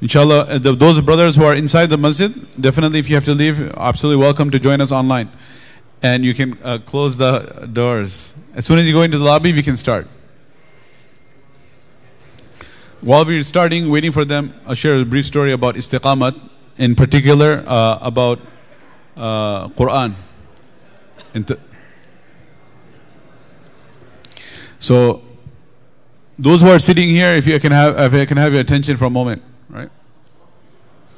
Inshallah, uh, the, those brothers who are inside the masjid, definitely if you have to leave, absolutely welcome to join us online. And you can uh, close the doors. As soon as you go into the lobby, we can start. While we're starting, waiting for them, I'll share a brief story about istiqamat, in particular uh, about uh, Quran. so, those who are sitting here, if you can have, if I can have your attention for a moment, right?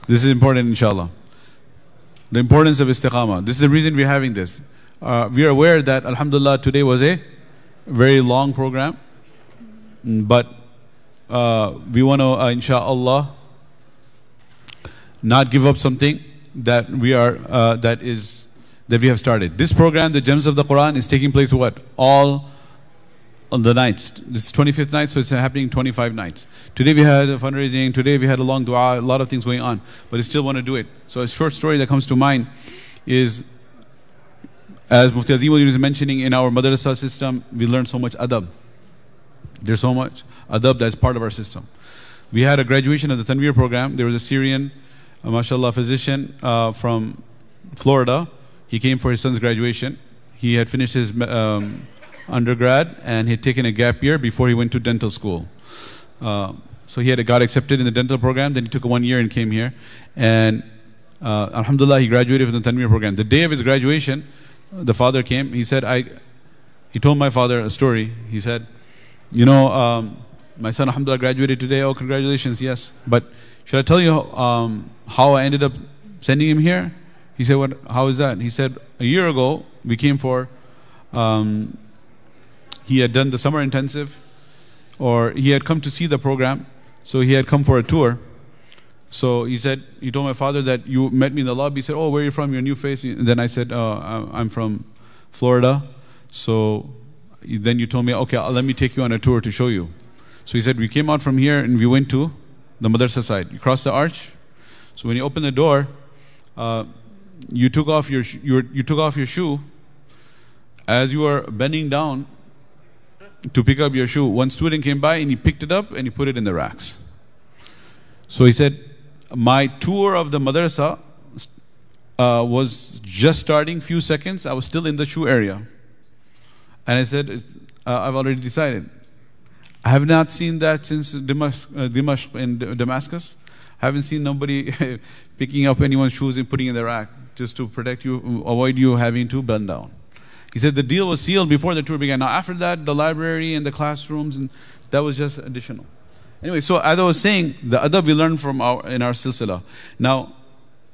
This is important, inshallah. The importance of istiqamah. This is the reason we're having this. Uh, we are aware that, alhamdulillah, today was a very long program, but uh, we want to, uh, inshallah, not give up something that we are, uh, that is, that we have started. This program, the Gems of the Quran, is taking place what? All on the nights. This is 25th night, so it's happening 25 nights. Today we had a fundraising, today we had a long dua, a lot of things going on, but I still want to do it. So a short story that comes to mind is, as Mufti Azim is mentioning, in our madrasa system, we learn so much adab. There's so much adab that's part of our system. We had a graduation of the Tanveer program. There was a Syrian, uh, mashallah, physician uh, from Florida. He came for his son's graduation. He had finished his um, undergrad and he had taken a gap year before he went to dental school. Uh, so he had got accepted in the dental program. Then he took one year and came here. And uh, Alhamdulillah, he graduated from the Tanveer program. The day of his graduation, the father came. He said, I, he told my father a story. He said, you know, um, my son Alhamdulillah graduated today. Oh, congratulations, yes. But should I tell you um, how I ended up sending him here? He said, what, how is that? He said, a year ago, we came for um, he had done the summer intensive or he had come to see the program. So he had come for a tour. So he said, he told my father that you met me in the lobby. He said, oh, where are you from? You're a new face. And then I said, oh, I'm from Florida. So then you told me, okay, let me take you on a tour to show you. So he said, we came out from here and we went to the madrasa side. You crossed the arch. So when you opened the door, uh, you took off your, you, you took off your shoe. As you were bending down, to pick up your shoe. One student came by and he picked it up and he put it in the racks. So he said, My tour of the madrasa uh, was just starting, few seconds. I was still in the shoe area. And I said, uh, I've already decided. I have not seen that since uh, in Damascus. I haven't seen nobody picking up anyone's shoes and putting in the rack just to protect you, avoid you having to bend down. He said the deal was sealed before the tour began. Now, after that, the library and the classrooms, and that was just additional. Anyway, so as I was saying, the adab we learn from our, in our silsila. Now,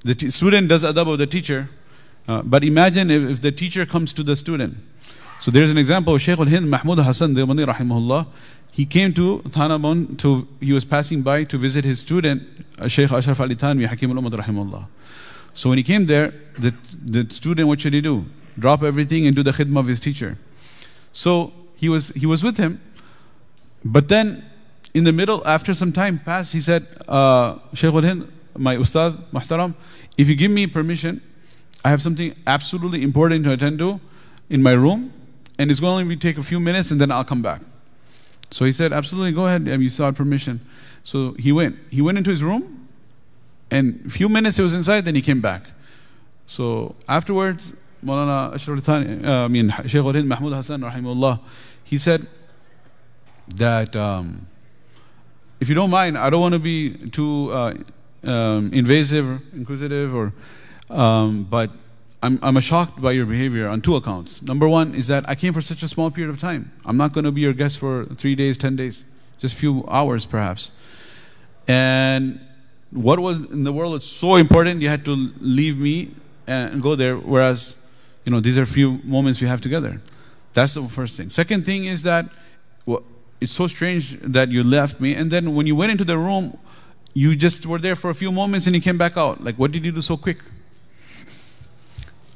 the t- student does adab of the teacher, uh, but imagine if, if, the teacher comes to the student. So there's an example of Shaykh al-Hind Mahmud Hassan Deobandi rahimahullah. He came to Thana Bhawan to, he was passing by to visit his student, uh, Shaykh Ashraf Ali Thanwi, Hakim al-Ummat rahimahullah. So when he came there, the, the student, what should he do? Drop everything and do the khidmah of his teacher. So he was, he was with him. But then, in the middle, after some time passed, he said, uh, Shaykh al-Hind, my ustad, muhtaram, if you give me permission, I have something absolutely important to attend to in my room, and it's going to only take a few minutes, and then I'll come back. So he said, absolutely, go ahead, and you sought permission. So he went. He went into his room, and a few minutes he was inside, then he came back. So afterwards, Maulana Ashraf uh, I mean Shaykh al-Hind Mahmud Hassan rahimullah, he said that um, if you don't mind, I don't want to be too uh, um, invasive, inquisitive, or um, but I'm, I'm shocked by your behavior on two accounts. Number one is that I came for such a small period of time. I'm not going to be your guest for three days, ten days, just a few hours perhaps. And what was in the world is so important, you had to leave me and go there, whereas you know, these are a few moments we have together. That's the first thing. Second thing is that well, it's so strange that you left me, and then when you went into the room, you just were there for a few moments and you came back out. Like, what did you do so quick?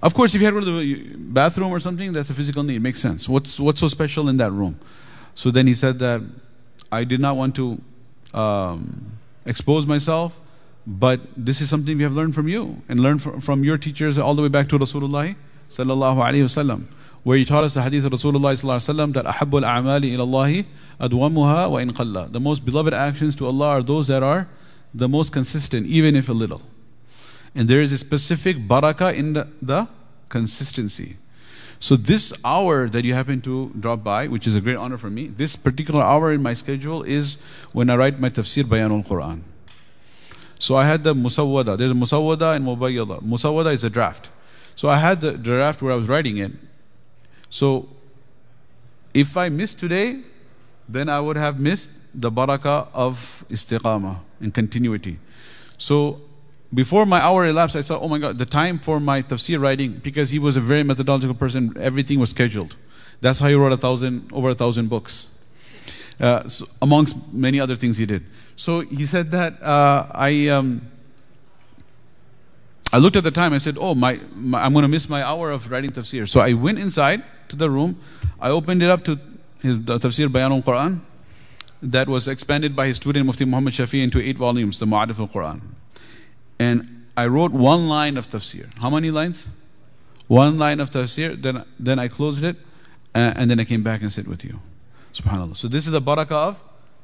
Of course, if you had to the bathroom or something, that's a physical need. Makes sense. What's, what's so special in that room? So then he said that I did not want to um, expose myself, but this is something we have learned from you and learned from, from your teachers all the way back to Rasulullah sallallahu alayhi wasallam, where he taught us the hadith of Rasulullah sallallahu that ahabul a'mali ilallahi adwamuha wa in qalla. The most beloved actions to Allah are those that are the most consistent, even if a little. And there is a specific barakah in the, the consistency. So this hour that you happen to drop by, which is a great honor for me, this particular hour in my schedule is when I write my tafsir bayanul Quran. So I had the musawwada. There's a musawwada and mubayyada. Musawwada is a draft. So I had the draft where I was writing it. So if I miss today, then I would have missed the barakah of istiqamah and continuity. So before my hour elapsed, I thought, oh my God, the time for my tafsir writing, because he was a very methodological person, everything was scheduled. That's how he wrote a thousand, over a thousand books, uh, so amongst many other things he did. So he said that uh, I, um, I looked at the time. I said, "Oh, my, my I'm going to miss my hour of writing tafsir." So I went inside to the room. I opened it up to his tafsir Bayan al Quran, that was expanded by his student Mufti Muhammad Shafi into eight volumes, the Ma'arif al Quran. And I wrote one line of tafsir. How many lines? One line of tafsir. Then, then I closed it, uh, and then I came back and sit with you. Subhanallah. So this is the barakah of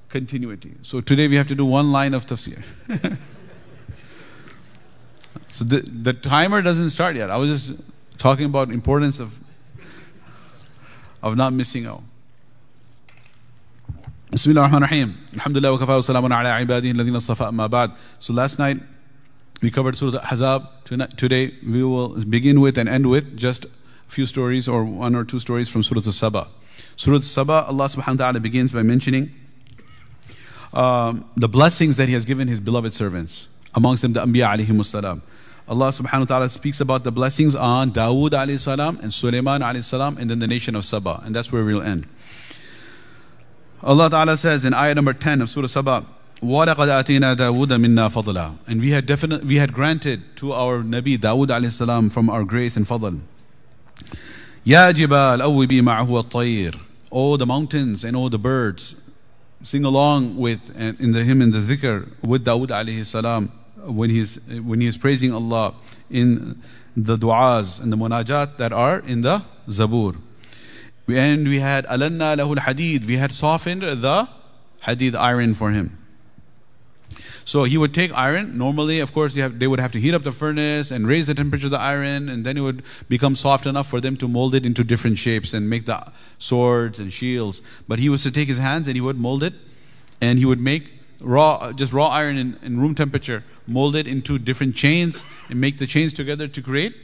continuity. So today we have to do one line of tafsir. So the, the timer doesn't start yet. I was just talking about importance of of not missing out. Bismillah ar-Rahman ar-Rahim. Alhamdulillah wa kafa wa salamun ala ibadihi alladhina safa amma ba'd. So last night we covered Surah Al-Ahzab. Today we will begin with and end with just a few stories or one or two stories from Surah Al-Saba. Surah Al-Saba, Allah subhanahu wa ta'ala begins by mentioning um, the blessings that He has given His beloved servants. Amongst them the Anbiya alayhimus salam. Allah subhanahu wa ta'ala speaks about the blessings on Dawood alayhi salam and Sulaiman alayhi salam and then the nation of Saba. And that's where we'll end. Allah ta'ala says in ayah number 10 of Surah Saba, وَلَقَدْ آتِينَا دَاوُودَ مِنَّا فَضْلًا And we had definitely we had granted to our Nabi Dawood alayhi salam from our grace and fadl. يَا جِبَالْ أَوِّبِي مَعَهُ الطَّيْرِ Oh the mountains and all the birds, sing along with in the hymn and the dhikr with Dawood alayhi salam when he's when he is praising Allah in the du'as and the munajat that are in the Zabur. And we had alanna lahul hadid. We had softened the hadid iron for him. So he would take iron. Normally, of course, have, they would have to heat up the furnace and raise the temperature of the iron, and then it would become soft enough for them to mold it into different shapes and make the swords and shields. But he was to take his hands and he would mold it, and he would make raw, just raw iron in, in room temperature, mold it into different chains and make the chains together to create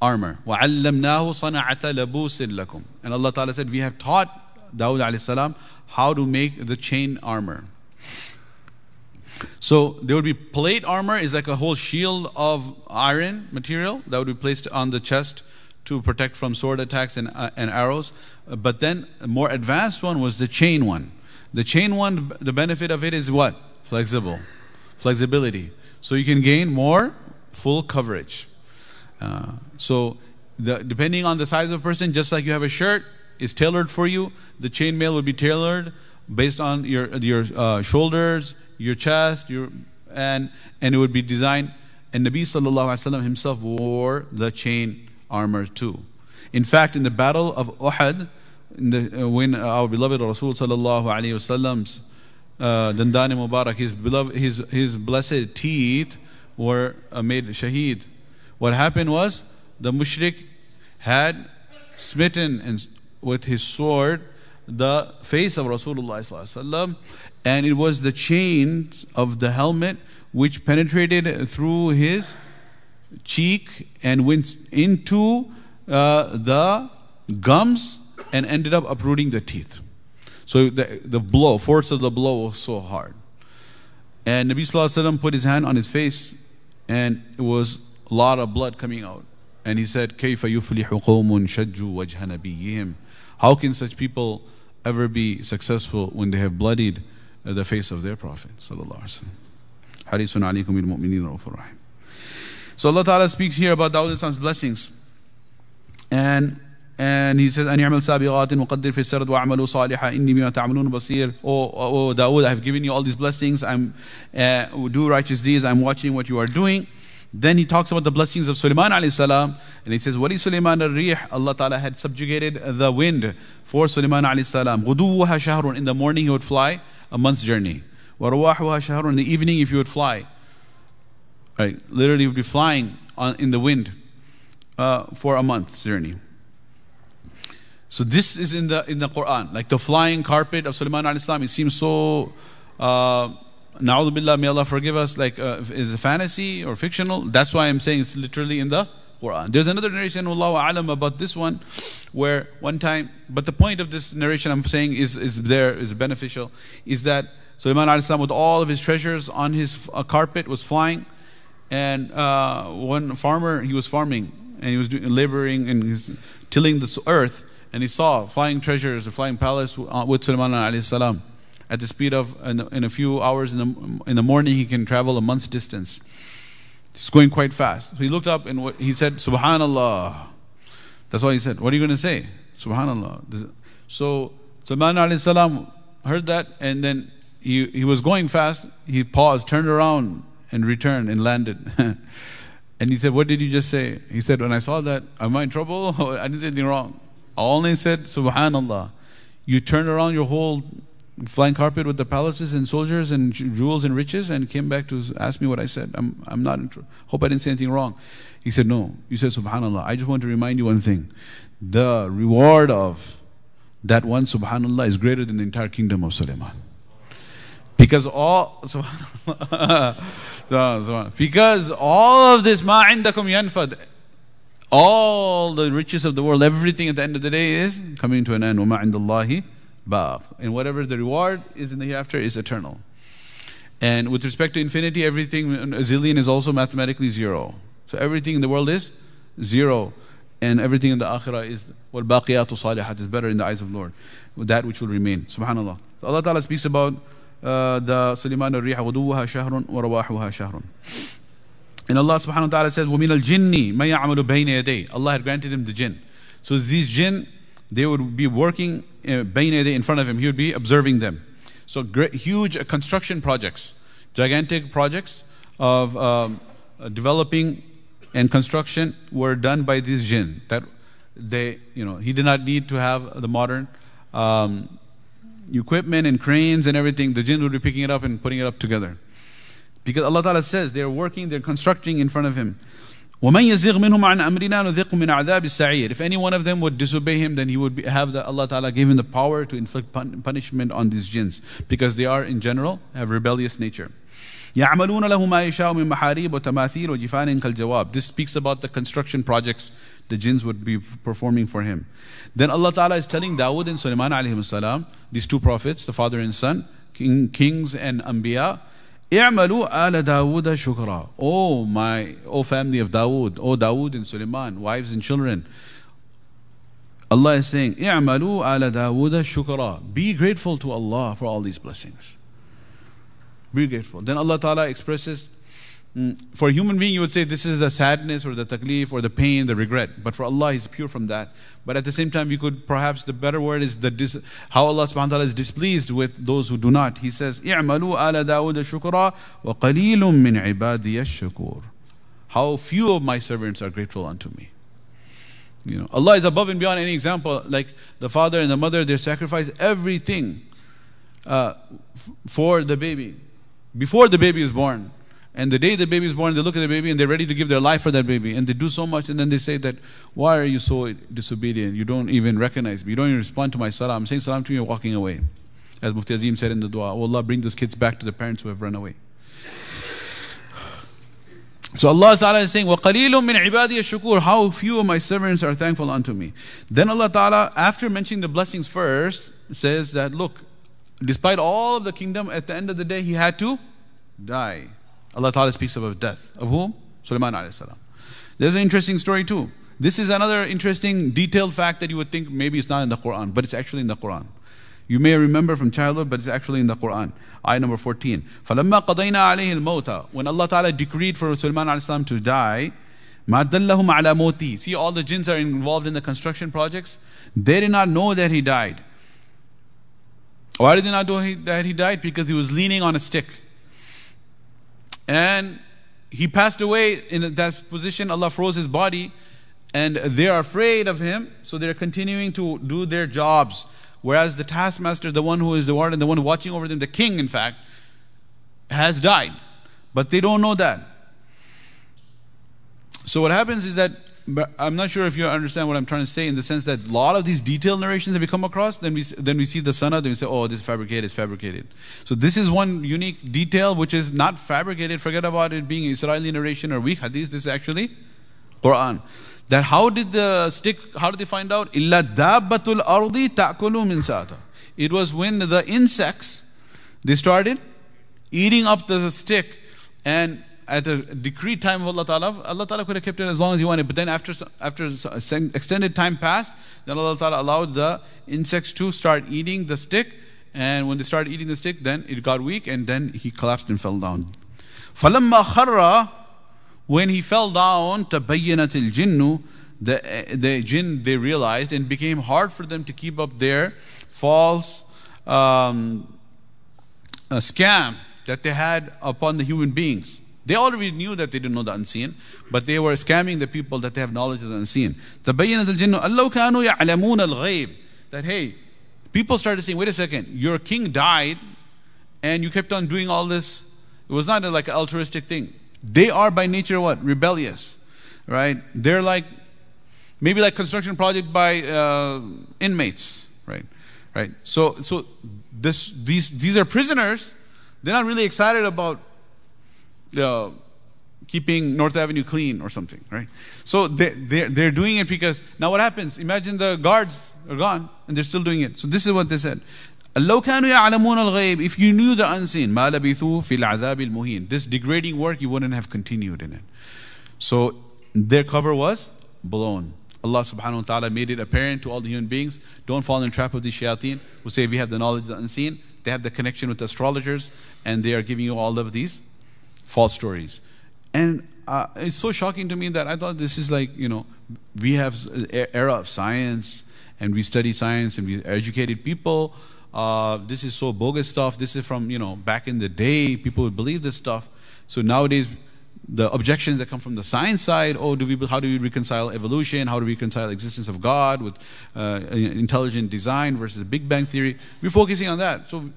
armor. وَعَلَّمْنَاهُ صَنَعَةَ لَبُوسٍ لَكُمْ And Allah Ta'ala said, we have taught Dawud alayhi salam how to make the chain armor. So there would be plate armor is like a whole shield of iron material that would be placed on the chest to protect from sword attacks and, uh, and arrows. But then a more advanced one was the chain one. The chain one, the benefit of it is what? Flexible. Flexibility. So you can gain more full coverage. Uh, so the, depending on the size of person, just like you have a shirt, is tailored for you. The chainmail will be tailored based on your your uh, shoulders, your chest, your and and it would be designed. And Nabi wasallam himself wore the chain armor too. In fact, in the battle of Uhud, the, uh, when our beloved Rasul sallallahu alaihi wasallam's uh, Dandani Mubarak, his beloved, his his blessed teeth were uh, made shaheed. What happened was the mushrik had smitten and with his sword the face of Rasulullah and it was the chains of the helmet which penetrated through his cheek and went into uh, the gums and ended up uprooting the teeth. So the, the blow, force of the blow was so hard. And Nabi Sallallahu put his hand on his face and it was a lot of blood coming out. And he said, كيف يفلح قوم شجوا وجه نبيهم How can such people ever be successful when they have bloodied the face of their Prophet Sallallahu Alaihi Wasallam? So Allah Ta'ala speaks here about Dawud's blessings. And and he says, أن يعمل سابغات وقدر في السرد وأعملوا صالحا إني بما تعملون بصير. Oh, oh, oh Dawood, I have given you all these blessings. I'm uh, do righteous deeds. I'm watching what you are doing. Then he talks about the blessings of Sulaiman alayhi salam, and he says, Wali Sulaiman al-Rih, Allah Ta'ala had subjugated the wind for Sulaiman alayhi salam. غُدُوُّهَا شَهْرٌ In the morning he would fly a month's journey. وَرُوَاحُهَا شَهْرٌ In the evening if he would fly. Right, literally would be flying on, in the wind uh, for a month's journey. So this is in the in the Quran, like the flying carpet of Sulaiman al-Islam. It seems so. Uh, billah, may Allah forgive us, like uh, is a fantasy or fictional. That's why I'm saying it's literally in the Quran. There's another narration, Allah alam, about this one, where one time, but the point of this narration I'm saying is, is there, is beneficial, is that Sulaiman al-Islam with all of his treasures on his uh, carpet was flying, and uh, one farmer, he was farming, and he was doing, laboring and he's tilling the earth, and he saw flying treasures, a flying palace uh, with Sulaiman alayhi salam. At the speed of, in, in a few hours in the, in the morning, he can travel a month's distance. He's going quite fast. So he looked up and he said, Subhanallah. That's all he said. What are you going to say? Subhanallah. So Sulaiman alayhi salam heard that and then he, he was going fast. He paused, turned around and returned and landed. and he said, What did you just say? He said, When I saw that, am I in trouble? I didn't say anything wrong. I only said, Subhanallah. You turned around your whole flying carpet with the palaces and soldiers and jewels and riches and came back to ask me what I said. I'm, I'm not, hope I didn't say anything wrong. He said, No. You said, Subhanallah. I just want to remind you one thing. The reward of that one Subhanallah is greater than the entire kingdom of Sulaiman. Because all, Subhanallah, because all of this, ma indakum yanfad, all the riches of the world, everything at the end of the day is coming to an end. وَمَا عِنْدَ اللَّهِ بَاقٍ And whatever the reward is in the hereafter is eternal. And with respect to infinity, everything, a zillion is also mathematically zero. So everything in the world is zero. And everything in the akhirah is وَالْبَاقِيَاتُ صَالِحَاتِ is better in the eyes of the Lord. That which will remain. Subhanallah. So Allah Ta'ala speaks about uh, the Sulaiman al-Riha وَدُوُّهَا شَهْرٌ وَرَوَاحُهَا شَهْرٌ and Allah subhanahu wa ta'ala says, وَمِنَ الْجِنِّ مَا يَعْمَلُ بَيْنَ يَدَيْهِ Allah had granted him the jinn. So these jinn, they would be working uh, in front of him. He would be observing them. So great, huge uh, construction projects, gigantic projects of um, uh, developing and construction were done by these jinn. That they, you know, he did not need to have the modern um, equipment and cranes and everything. The jinn would be picking it up and putting it up together. Because Allah Ta'ala says they're working, they're constructing in front of Him. وَمَنْ يَزِغْ مِنْهُمْ عَنْ أَمْرِنَا نُذِقُ مِنْ عَذَابِ السَّعِيرِ If any one of them would disobey Him, then He would be, have the, Allah Ta'ala give Him the power to inflict pun- punishment on these jinns. Because they are, in general, have rebellious nature. يعملون له ما يشاء من محاريب وتماثيل وجفان كالجواب This speaks about the construction projects the jinns would be performing for him. Then Allah Ta'ala is telling Dawood and Sulaiman alayhi salam, these two prophets, the father and son, king, kings and anbiya, اعملوا آل داود شكرا Oh my, oh family of Dawood, oh Dawood and Suleiman, wives and children. Allah is saying, اعملوا آل داود شكرا Be grateful to Allah for all these blessings. Be grateful. Then Allah Ta'ala expresses Mm, Mm. for a human being, you would say this is the sadness or the taklif or the pain, the regret. But for Allah, He's pure from that. But at the same time, you could perhaps the better word is the dis- how Allah subhanahu wa ta'ala is displeased with those who do not. He says, shukra wa qalilum shukur." How few of my servants are grateful unto me. You know, Allah is above and beyond any example. Like the father and the mother, they sacrifice everything uh, for the baby, before the baby is born And the day the baby is born, they look at the baby and they're ready to give their life for that baby. And they do so much, and then they say that, why are you so disobedient? You don't even recognize me. You don't even respond to my salam. I'm saying salam to you, you're walking away. As Mufti Azim said in the dua, oh Allah, bring those kids back to the parents who have run away. So Allah Ta'ala is saying, وَقَلِيلٌ مِّنْ عِبَادِيَ الشُّكُورِ How few of my servants are thankful unto me. Then Allah Ta'ala, after mentioning the blessings first, says that, look, despite all of the kingdom, at the end of the day, he had to die. Allah Ta'ala speaks about death. Of whom? Sulaiman alayhi salam. There's an interesting story too. This is another interesting detailed fact that you would think maybe it's not in the Quran, but it's actually in the Quran. You may remember from childhood, but it's actually in the Quran. Ayah number 14. فَلَمَّا قَضَيْنَا عَلَيْهِ الْمَوْتَ When Allah Ta'ala decreed for Sulaiman alayhi salam to die, مَا دَلَّهُمْ عَلَى مَوْتِي See, all the jinns are involved in the construction projects. They did not know that he died. Why did they not know that he died? Because he was leaning on a stick. And he passed away in that position. Allah froze his body, and they are afraid of him, so they're continuing to do their jobs. Whereas the taskmaster, the one who is the warden, the one watching over them, the king, in fact, has died. But they don't know that. So what happens is that but I'm not sure if you understand what I'm trying to say in the sense that a lot of these detailed narrations that we come across, then we then we see the sanad, then we say, oh, this is fabricated, it's fabricated. So this is one unique detail which is not fabricated. Forget about it being Israeli narration or weak hadith. This is actually Quran. That how did the stick? How did they find out? Dabbatul ardi ta'kulu min sa'ata. It was when the insects they started eating up the stick and at a decreed time of Allah Ta'ala, Allah Ta'ala could have kept it as long as He wanted. But then after, after extended time passed, then Allah Ta'ala allowed the insects to start eating the stick. And when they started eating the stick, then it got weak and then he collapsed and fell down. فَلَمَّا خَرَّ When he fell down, تَبَيَّنَتِ الْجِنُّ the, the jinn, they realized, and became hard for them to keep up their false um, uh, scam that they had upon the human beings. They already knew that they didn't know the unseen, but they were scamming the people that they have knowledge of the unseen. تبينت الجن أَلَّوْ كانوا يعلمون الغيب that hey, people started saying, wait a second, your king died, and you kept on doing all this. It was not like an altruistic thing. They are by nature what rebellious, right? They're like maybe like construction project by uh, inmates, right? Right. So so this these these are prisoners. They're not really excited about uh, keeping North Avenue clean or something, right? So they, they're, they're doing it because now what happens? Imagine the guards are gone and they're still doing it. So this is what they said. If you knew the unseen, This degrading work, you wouldn't have continued in it. So their cover was blown. Allah subhanahu wa ta'ala made it apparent to all the human beings. Don't fall in the trap of these shayateen who say we have the knowledge of the unseen. They have the connection with astrologers and they are giving you all of these false stories. And uh, it's so shocking to me that I thought this is like, you know, we have era of science and we study science and we educated people. Uh, this is so bogus stuff. This is from, you know, back in the day, people would believe this stuff. So nowadays, the objections that come from the science side, oh, do we, how do we reconcile evolution? How do we reconcile existence of God with uh, intelligent design versus the Big Bang theory? We're focusing on that. So,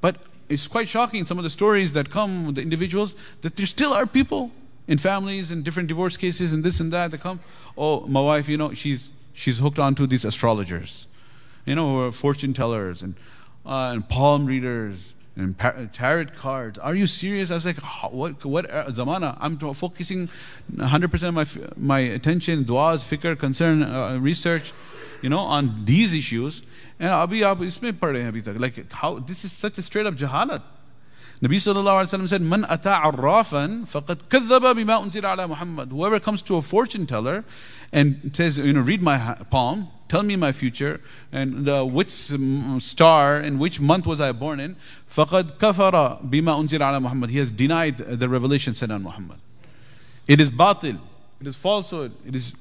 but it's quite shocking some of the stories that come with the individuals that there still are people in families and different divorce cases and this and that that come oh my wife you know she's she's hooked onto these astrologers you know fortune tellers and uh, and palm readers and tarot cards. Are you serious? I was like, what, what uh, zamana? I'm focusing 100% of my, my attention, du'as, fikr, concern, uh, research, you know, on these issues. And abhi aap isme padhe hain abhi tak. Like, how, this is such a straight up jahalat. Nabi sallallahu alaihi wasallam said, Man ata arrafan faqad kadhaba bima unzir ala Muhammad. Whoever comes to a fortune teller and says, you know, read my palm, tell me my future, and the, which star and which month was I born in, faqad kafara bima unzir ala Muhammad. He has denied the revelation sent on Muhammad. It is batil. It is falsehood. It is...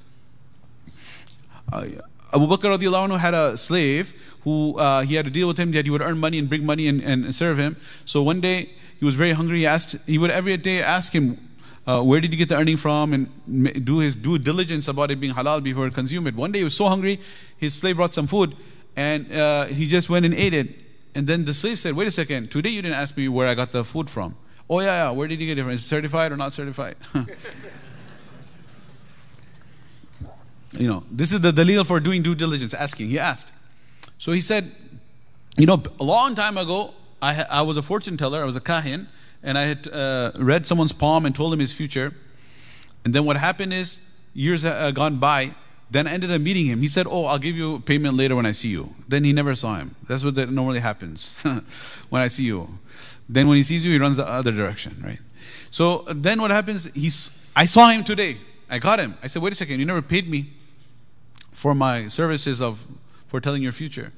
Uh, Abu Bakr radiallahu anhu had a slave who uh, he had to deal with him that he would earn money and bring money and, and serve him. So one day he was very hungry. He asked, he would every day ask him, uh, where did you get the earning from and do his due diligence about it being halal before he consume it. One day he was so hungry, his slave brought some food and uh, he just went and ate it. And then the slave said, wait a second, today you didn't ask me where I got the food from. Oh yeah, yeah, where did you get it from? Is it certified or not certified? You know, this is the dalil for doing due diligence, asking. He asked. So he said, you know, a long time ago, I, I was a fortune teller, I was a kahin, and I had uh, read someone's palm and told him his future. And then what happened is, years uh, gone by, then I ended up meeting him. He said, Oh, I'll give you payment later when I see you. Then he never saw him. That's what that normally happens when I see you. Then when he sees you, he runs the other direction, right? So then what happens? He's, I saw him today. I got him. I said, Wait a second, you never paid me for my services of foretelling your future.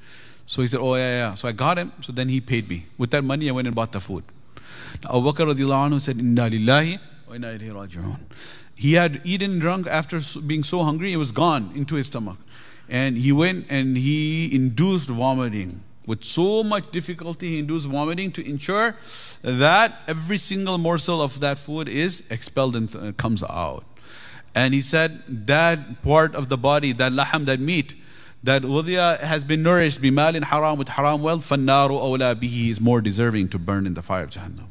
So he said, Oh, yeah, yeah. So I got him. So then he paid me. With that money, I went and bought the food. Now, Abu Bakr said, Inna lillahi wa inna ilayhi raji'un. He had eaten and drunk after being so hungry, it was gone into his stomach. And he went and he induced vomiting with so much difficulty he induced vomiting to ensure that every single morsel of that food is expelled and th- comes out. And he said that part of the body, that laham, that meat, that udhiya has been nourished bimalin haram with haram wealth, fannaru awla bihi is more deserving to burn in the fire of Jahannam.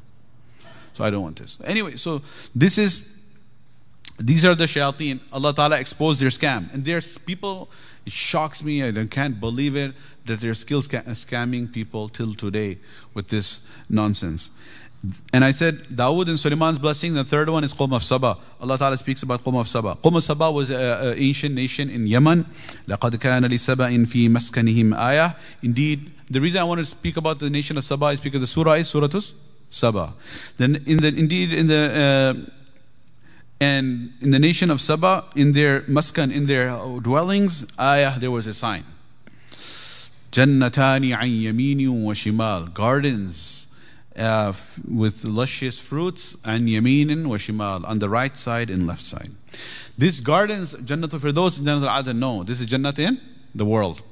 So I don't want this. Anyway, so this is these are the shayateen. Allah Ta'ala exposed their scam. And there's people, it shocks me, I can't believe it, that they're still scamming people till today with this nonsense. And I said, Dawood and Suleiman's blessing. The third one is Qom of Saba. Allah Ta'ala speaks about Qom of Saba. Qom of Saba was an ancient nation in Yemen. لَقَدْ كَانَ لِسَبَإٍ فِي مَسْكَنِهِمْ آيَةٍ Indeed, the reason I want to speak about the nation of Saba is because the surah is Surah Saba. Then, in the, indeed, in the uh, and in the nation of Saba, in their maskan, in their dwellings, ayah, there was a sign. Jannatani an yamini wa shimal. Gardens uh, with luscious fruits and yaminin wa shimal. On the right side and left side. These gardens, Jannatul Firdaus, Jannatul Adan, no. This is Jannat in the world.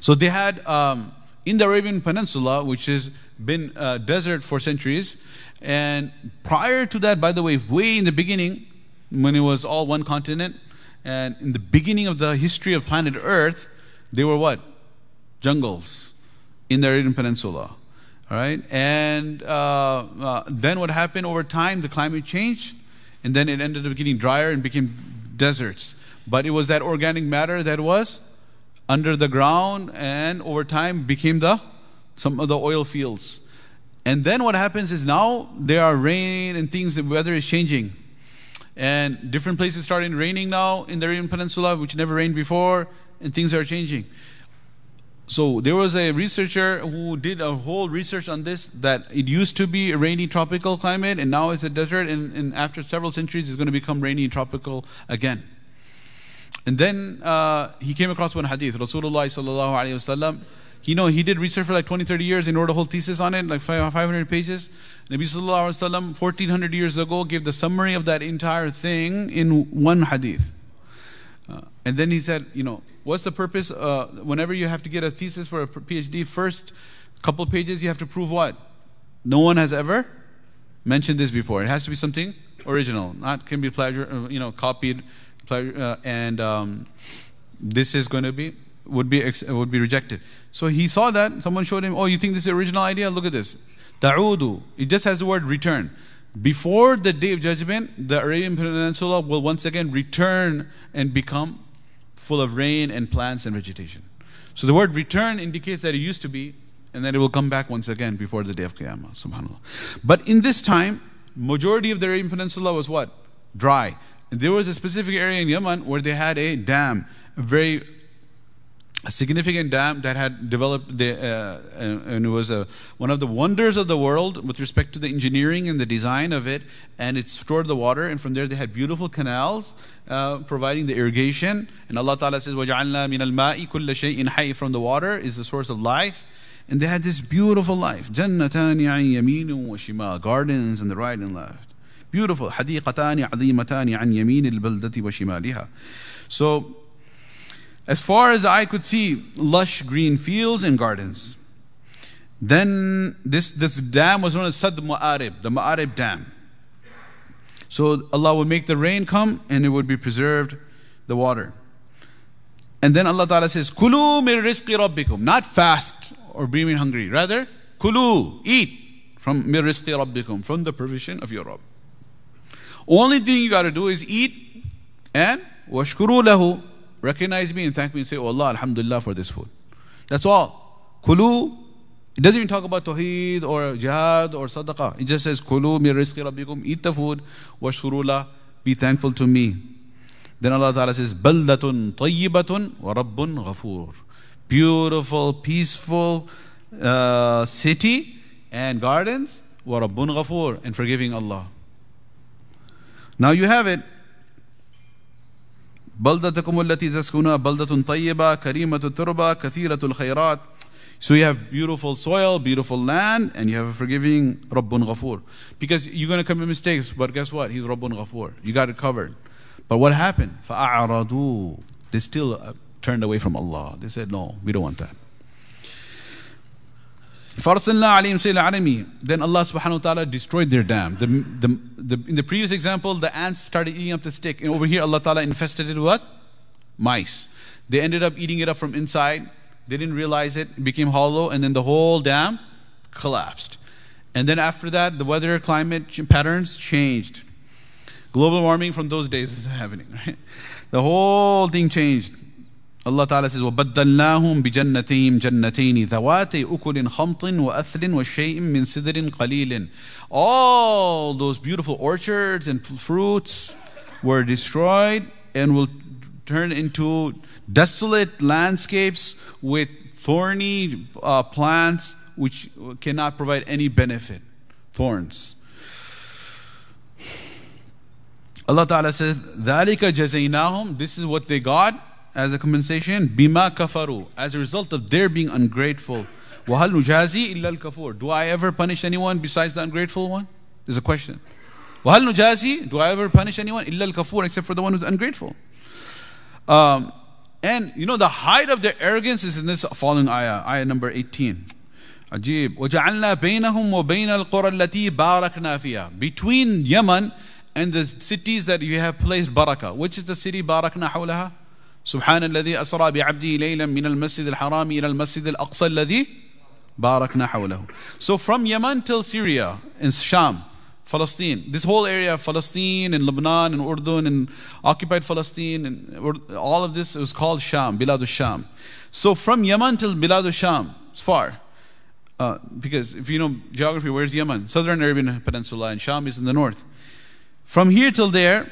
So they had, um, in the Arabian Peninsula, which has been uh, desert for centuries, and prior to that, by the way, way in the beginning, when it was all one continent, and in the beginning of the history of planet Earth, they were what? Jungles in the Arabian Peninsula. All right? And uh, uh, then what happened over time, the climate changed, and then it ended up getting drier and became deserts. But it was that organic matter that was under the ground and over time became the some of the oil fields. And then what happens is now there are rain and things, the weather is changing. And different places starting raining now in the Arabian Peninsula, which never rained before, and things are changing. So there was a researcher who did a whole research on this that it used to be a rainy tropical climate and now it's a desert and, and after several centuries it's going to become rainy and tropical again. And then uh, he came across one hadith, Rasulullah sallallahu alaihi wasallam you know, he did research for like 20, 30 years and wrote a whole thesis on it, like 500 pages. Nabi Sallallahu Alaihi Wasallam, 1400 years ago, gave the summary of that entire thing in one hadith. Uh, and then he said, you know, what's the purpose? Uh, whenever you have to get a thesis for a PhD, first couple pages, you have to prove what? No one has ever mentioned this before. It has to be something original, not can be pleasure, uh, you know, copied, uh, and um, this is going to be would be would be rejected. So he saw that someone showed him, "Oh, you think this is original idea? Look at this. Ta'udu. It just has the word return. Before the day of judgment, the Arabian Peninsula will once again return and become full of rain and plants and vegetation. So the word return indicates that it used to be, and then it will come back once again before the day of Qiyamah. Subhanallah. But in this time, majority of the Arabian Peninsula was what? Dry. There was a specific area in Yemen where they had a dam, a very a significant dam that had developed the, uh, and it was a, one of the wonders of the world with respect to the engineering and the design of it and it stored the water and from there they had beautiful canals uh, providing the irrigation and Allah Ta'ala says وَجَعَلْنَا مِنَ الْمَاءِ كُلَّ شَيْءٍ حَيٍّ from the water is the source of life and they had this beautiful life جَنَّتَانِ عَنْ يَمِينٍ وَشِمَالٍ gardens on the right and left beautiful حَدِيقَتَانِ عَظِيمَتَانِ عَنْ يَمِينِ الْبَلْدَةِ وَشِمَالِهَا so as far as I could see, lush green fields and gardens. Then this, this dam was known as Sad Ma'arib, the Ma'arib Dam. So Allah would make the rain come and it would be preserved, the water. And then Allah Ta'ala says, Kulu mir rizqi rabbikum. Not fast or being hungry. Rather, Kulu, eat from mir rizqi rabbikum, from the provision of your Rabb. Only thing you got to do is eat and washkuru lahu recognize me and thank me and say, Oh Allah, Alhamdulillah for this food. That's all. Kulu. It doesn't even talk about Tawheed or Jihad or Sadaqah. It just says, Kulu mir rizqi rabbikum. Eat the food. Washurula. Be thankful to me. Then Allah Ta'ala says, Baldatun tayyibatun wa rabbun ghafoor. Beautiful, peaceful uh, city and gardens. Wa rabbun ghafoor. And forgiving Allah. Now you have it. بلدتكم التي تسكنها بلدة طيبة كريمة التربة كثيرة الخيرات So you have beautiful soil, beautiful land, and you have a forgiving Rabbun Ghafur. Because you're going to commit mistakes, but guess what? He's Rabbun Ghafur. You got it covered. But what happened? فَأَعْرَضُوا They still uh, turned away from Allah. They said, no, we don't want that. فَأَرْسَلْنَا عَلَيْهِمْ سَيْلَ عَلَمِي Then Allah subhanahu wa ta'ala destroyed their dam. The, the, the, in the previous example, the ants started eating up the stick. And over here, Allah ta'ala infested it with what? Mice. They ended up eating it up from inside. They didn't realize it. It became hollow. And then the whole dam collapsed. And then after that, the weather, climate patterns changed. Global warming from those days is happening, right? The whole thing changed. Allah Ta'ala says, وَبَدَّلْنَاهُمْ بِجَنَّتِهِمْ جَنَّتَيْنِ ذَوَاتِ أُكُلٍ خَمْطٍ وَأَثْلٍ وَشَيْءٍ مِّن سِدْرٍ قَلِيلٍ All those beautiful orchards and fruits were destroyed and will turn into desolate landscapes with thorny uh, plants which cannot provide any benefit. Thorns. Allah Ta'ala says, ذَلِكَ جَزَيْنَاهُمْ This is what they got as a compensation. Bima kafaru. As a result of their being ungrateful. وَهَلْ نُجَازِي إِلَّا الْكَفُورِ Do I ever punish anyone besides the ungrateful one? There's a question. وَهَلْ نُجَازِي Do I ever punish anyone? إِلَّا الْكَفُورِ Except for the one who's ungrateful. Um, and you know the height of their arrogance is in this following ayah, ayah number 18. Ajib. وَجَعَلْنَا بَيْنَهُمْ وَبَيْنَ الْقُرَى الَّتِي بَارَكْنَا فِيهَا Between Yemen and the cities that you have placed barakah. Which is the city barakna حولها? سبحان الذي أسرى بعبده ليلا من المسجد الحرام إلى المسجد الأقصى الذي باركنا حوله. So from Yemen till Syria in Sham, Palestine, this whole area of Palestine and Lebanon and Urdun and occupied Palestine and all of this was called Sham, Bilad al-Sham. So from Yemen till Bilad al-Sham, it's far. Uh, because if you know geography, where's Yemen? Southern Arabian Peninsula and Sham is in the north. From here till there,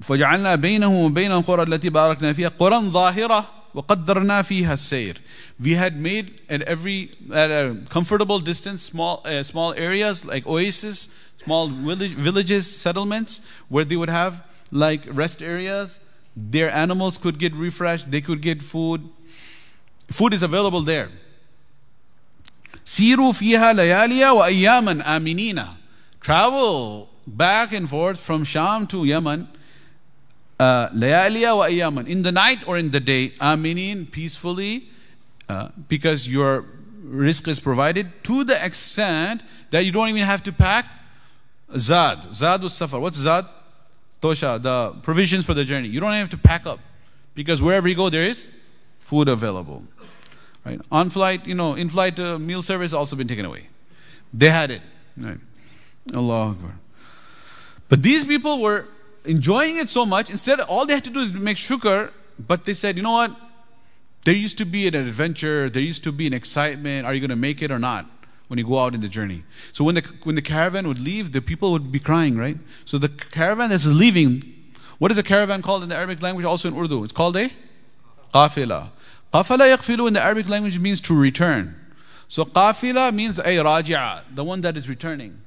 فجعلنا بينه وبين القرى التي باركنا فيها قرى ظاهرة وقدرنا فيها السير. We had made at every at a comfortable distance small uh, small areas like oases, small village, villages, settlements where they would have like rest areas. Their animals could get refreshed. They could get food. Food is available there. سيروا فيها ليالي وأياما آمنين. Travel back and forth from Sham to Yemen, uh, wa in the night or in the day, aminin, peacefully, uh, because your risk is provided to the extent that you don't even have to pack zad. Zad was safar. What's zad? Tosha, the provisions for the journey. You don't have to pack up because wherever you go, there is food available. Right? On flight, you know, in flight uh, meal service also been taken away. They had it. Right? Allah Akbar. But these people were enjoying it so much. Instead, all they had to do is make shukr. But they said, you know what? There used to be an adventure. There used to be an excitement. Are you going to make it or not? When you go out in the journey. So when the when the caravan would leave, the people would be crying, right? So the caravan that's leaving, what is a caravan called in the Arabic language? Also in Urdu, it's called a qafila. Qafala yaghfilu in the Arabic language means to return. So qafila means a raji'a, the one that is returning.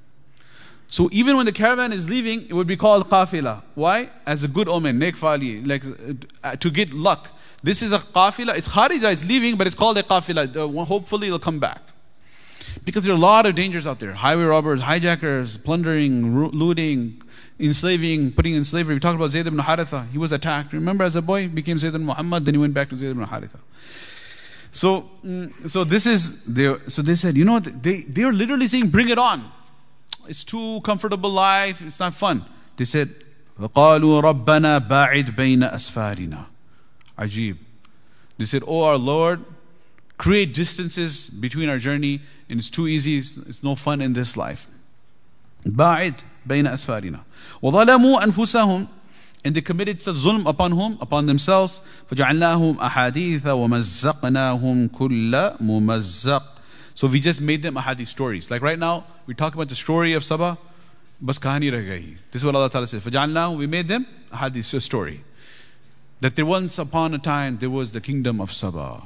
So even when the caravan is leaving, it would be called qafila. Why? As a good omen, nek fali, like uh, to get luck. This is a qafila. It's kharija, it's leaving, but it's called a qafila. Uh, hopefully it'll come back. Because there are a lot of dangers out there. Highway robbers, hijackers, plundering, looting, enslaving, putting in slavery. We talked about Zayd ibn Haritha. He was attacked. Remember as a boy, became Zayd ibn Muhammad, then he went back to Zayd ibn Haritha. So, mm, so this is, they, so they said, you know what, they, they were literally saying, bring it on. It's too comfortable life. It's not fun. They said, وَقَالُوا رَبَّنَا بَاعِدْ بَيْنَ أَسْفَارِنَا Ajib. They said, Oh our Lord, create distances between our journey, and it's too easy, it's, it's no fun in this life. بَاعِدْ بَيْنَ أَسْفَارِنَا وَظَلَمُوا أَنفُسَهُمْ and they committed such zulm upon whom? Upon themselves. فَجَعَلْنَاهُمْ أَحَادِيثَ وَمَزَّقْنَاهُمْ كُلَّ مُمَزَّقٍ so we just made them ahadith stories. Like right now, we talk about the story of Saba, bas kahani rah gayi. This is what Allah Ta'ala says. فَجَعَلْنَاهُ We made them ahadith, a story. That there once upon a time, there was the kingdom of Saba.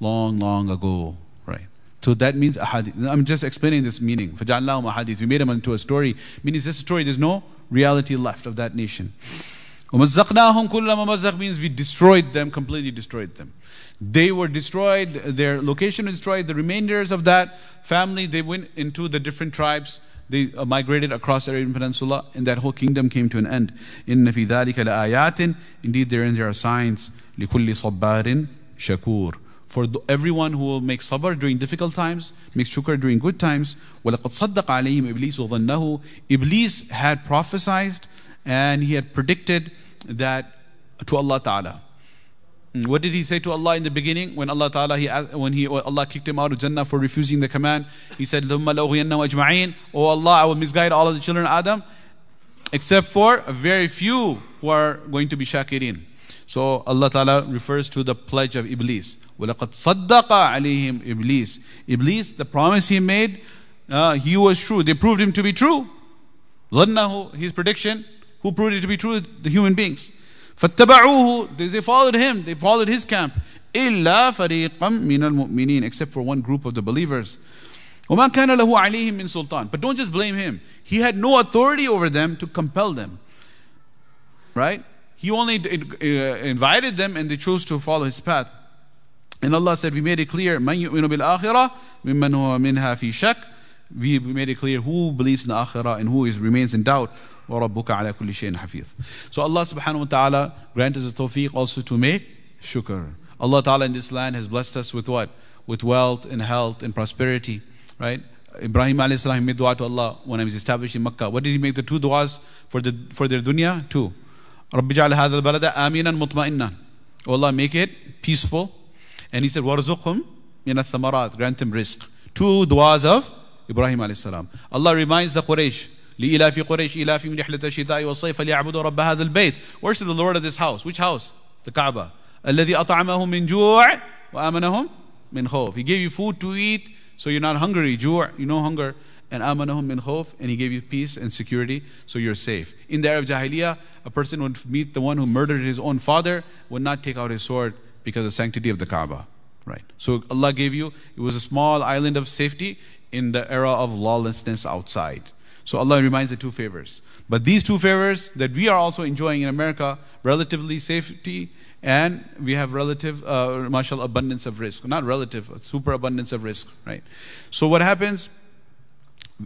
Long, long ago. Right. So that means ahadith. I'm just explaining this meaning. فَجَعَلْنَاهُمْ ahadith. We made them into a story. Meaning this story, there's no reality left of that nation. وَمَزَّقْنَاهُمْ كُلَّ مَمَزَّقٍ means we destroyed them, completely destroyed them. They were destroyed, their location was destroyed. The remainders of that family, they went into the different tribes. They uh, migrated across Arabian Peninsula, and that whole kingdom came to an end. إِنَّ فِي ذَلِكَ لَآيَاتٍ Indeed, therein there are signs لِكُلِّ صَبَّارٍ shakur for the, everyone who will make sabr during difficult times, make shukr during good times. وَلَقَدْ صَدَّقَ عَلَيْهِمْ إِبْلِيسُ وَظَنَّهُ Iblis had prophesied and he had predicted that to Allah Ta'ala. Mm, What did he say to Allah in the beginning when Allah Ta'ala he asked- when he when Allah kicked him out of Jannah for refusing the command? He said, ثُمَّ لَأُغْوِيَنَّهُمْ أَجْمَعِينَ Oh Allah, I will misguide all of the children of Adam except for a very few who are going to be shakirin. So Allah Ta'ala refers to the pledge of Iblis. وَلَقَدْ صَدَّقَ عَلَيْهِمْ Iblis. Iblis, the promise he made, uh, he was true. They proved him to be true. ظنه, his prediction, who proved it to be true? The human beings. فَاتَّبَعُوهُ They they followed him, they followed his camp. إِلَّا فَرِيقًا مِنَ الْمُؤْمِنِينَ Except for one group of the believers. وَمَا كَانَ لَهُ عَلَيْهِمْ مِنْ سُلْطَانٍ But don't just blame him. He had no authority over them to compel them. Right? He only uh, invited them and they chose to follow his path. And Allah said, We made it clear, مَنْ يُؤْمِنُ بِالْآخِرَةِ مِمَّنْ هُوَ مِنْهَا فِي شَكٍّ We made it clear who believes in the akhirah and who is, remains in doubt. وَرَبُّكَ عَلَى كُلِّ شَيْءٍ حَفِيظٌ So Allah subhanahu wa ta'ala grant us the tawfiq also to make shukr. Allah ta'ala in this land has blessed us with what? With wealth and health and prosperity, right? Ibrahim alayhi salam made dua to Allah when he was established in Makkah. What did he make the two duas for, the, for their dunya? Two. رَبِّ جَعَلْ هَذَا الْبَلَدَ آمِنًا مُطْمَئِنًّا oh Allah, make it peaceful. And he said, وَرْزُقْهُمْ مِنَ الثَّمَرَاتِ Grant them rizq. Two duas of Ibrahim alayhi salam. Allah reminds the Quraysh, لإلاف قريش إلافهم رحلة الشتاء والصيف ليعبدوا رب هذا البيت Worship the Lord of this house. Which house? The Kaaba. الذي أطعمهم من جوع وآمنهم من خوف. He gave you food to eat, so you're not hungry. جوع, you know hunger. And آمنهم من خوف, and He gave you peace and security, so you're safe. In the era of Jahiliyyah, a person would meet the one who murdered his own father, would not take out his sword because of the sanctity of the Kaaba. Right. So Allah gave you, it was a small island of safety in the era of lawlessness outside. So Allah reminds the two favors. But these two favors that we are also enjoying in America, relatively safety and we have relative, uh, mashallah, abundance of rizq. Not relative, super abundance of rizq, right? So what happens?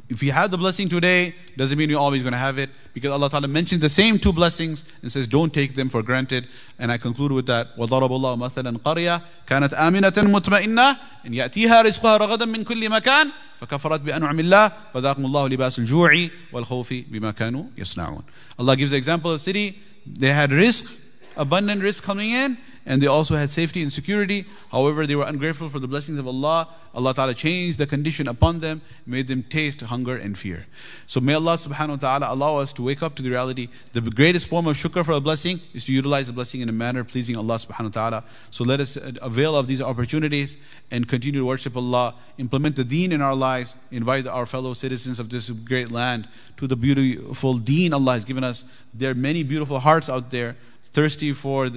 If you have the blessing today, doesn't mean you're always going to have it because Allah Ta'ala mentions the same two blessings and says, don't take them for granted. And I conclude with that. وَضَرَبُ اللَّهُ مَثَلًا قَرْيَةً كَانَتْ آمِنَةً مُطْمَئِنَّةً إِنْ يَأْتِيهَا رِزْقُهَا رَغَدًا مِنْ كُلِّ مَكَانٍ فَكَفَرَتْ بِأَنْعَمِ اللَّهِ فَذَاقُمُ اللَّهُ لِبَاسُ الْجُوعِ وَالْخَوْفِ بِمَا كَانُوا يَصْنَعُونَ Allah gives the example of a city. They had rizq, abundant rizq coming in, and they also had safety and security. However, they were ungrateful for the blessings of Allah. Allah Ta'ala changed the condition upon them, made them taste hunger and fear. So may Allah subhanahu wa ta'ala allow us to wake up to the reality. The greatest form of shukr for a blessing is to utilize the blessing in a manner pleasing Allah subhanahu wa ta'ala. So let us avail of these opportunities and continue to worship Allah, implement the deen in our lives, invite our fellow citizens of this great land to the beautiful deen Allah has given us. There are many beautiful hearts out there thirsty for,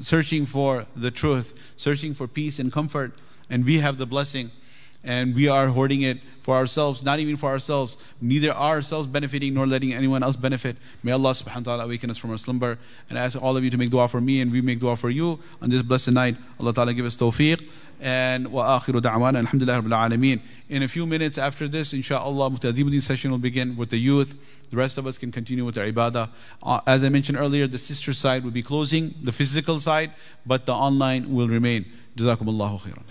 searching for the truth, searching for peace and comfort, and we have the blessing, and we are hoarding it for ourselves, not even for ourselves, neither ourselves benefiting nor letting anyone else benefit. May Allah subhanahu wa ta'ala awaken us from our slumber and ask all of you to make dua for me and we make dua for you on this blessed night. Allah ta'ala give us tawfiq and wa akhiru da'wana alhamdulillah rabbil. In a few minutes after this, inshallah, Muftadimuddin session will begin with the youth. The rest of us can continue with the ibadah. Uh, as I mentioned earlier, the sister side will be closing, the physical side, but the online will remain. Jazakumullahu khairan.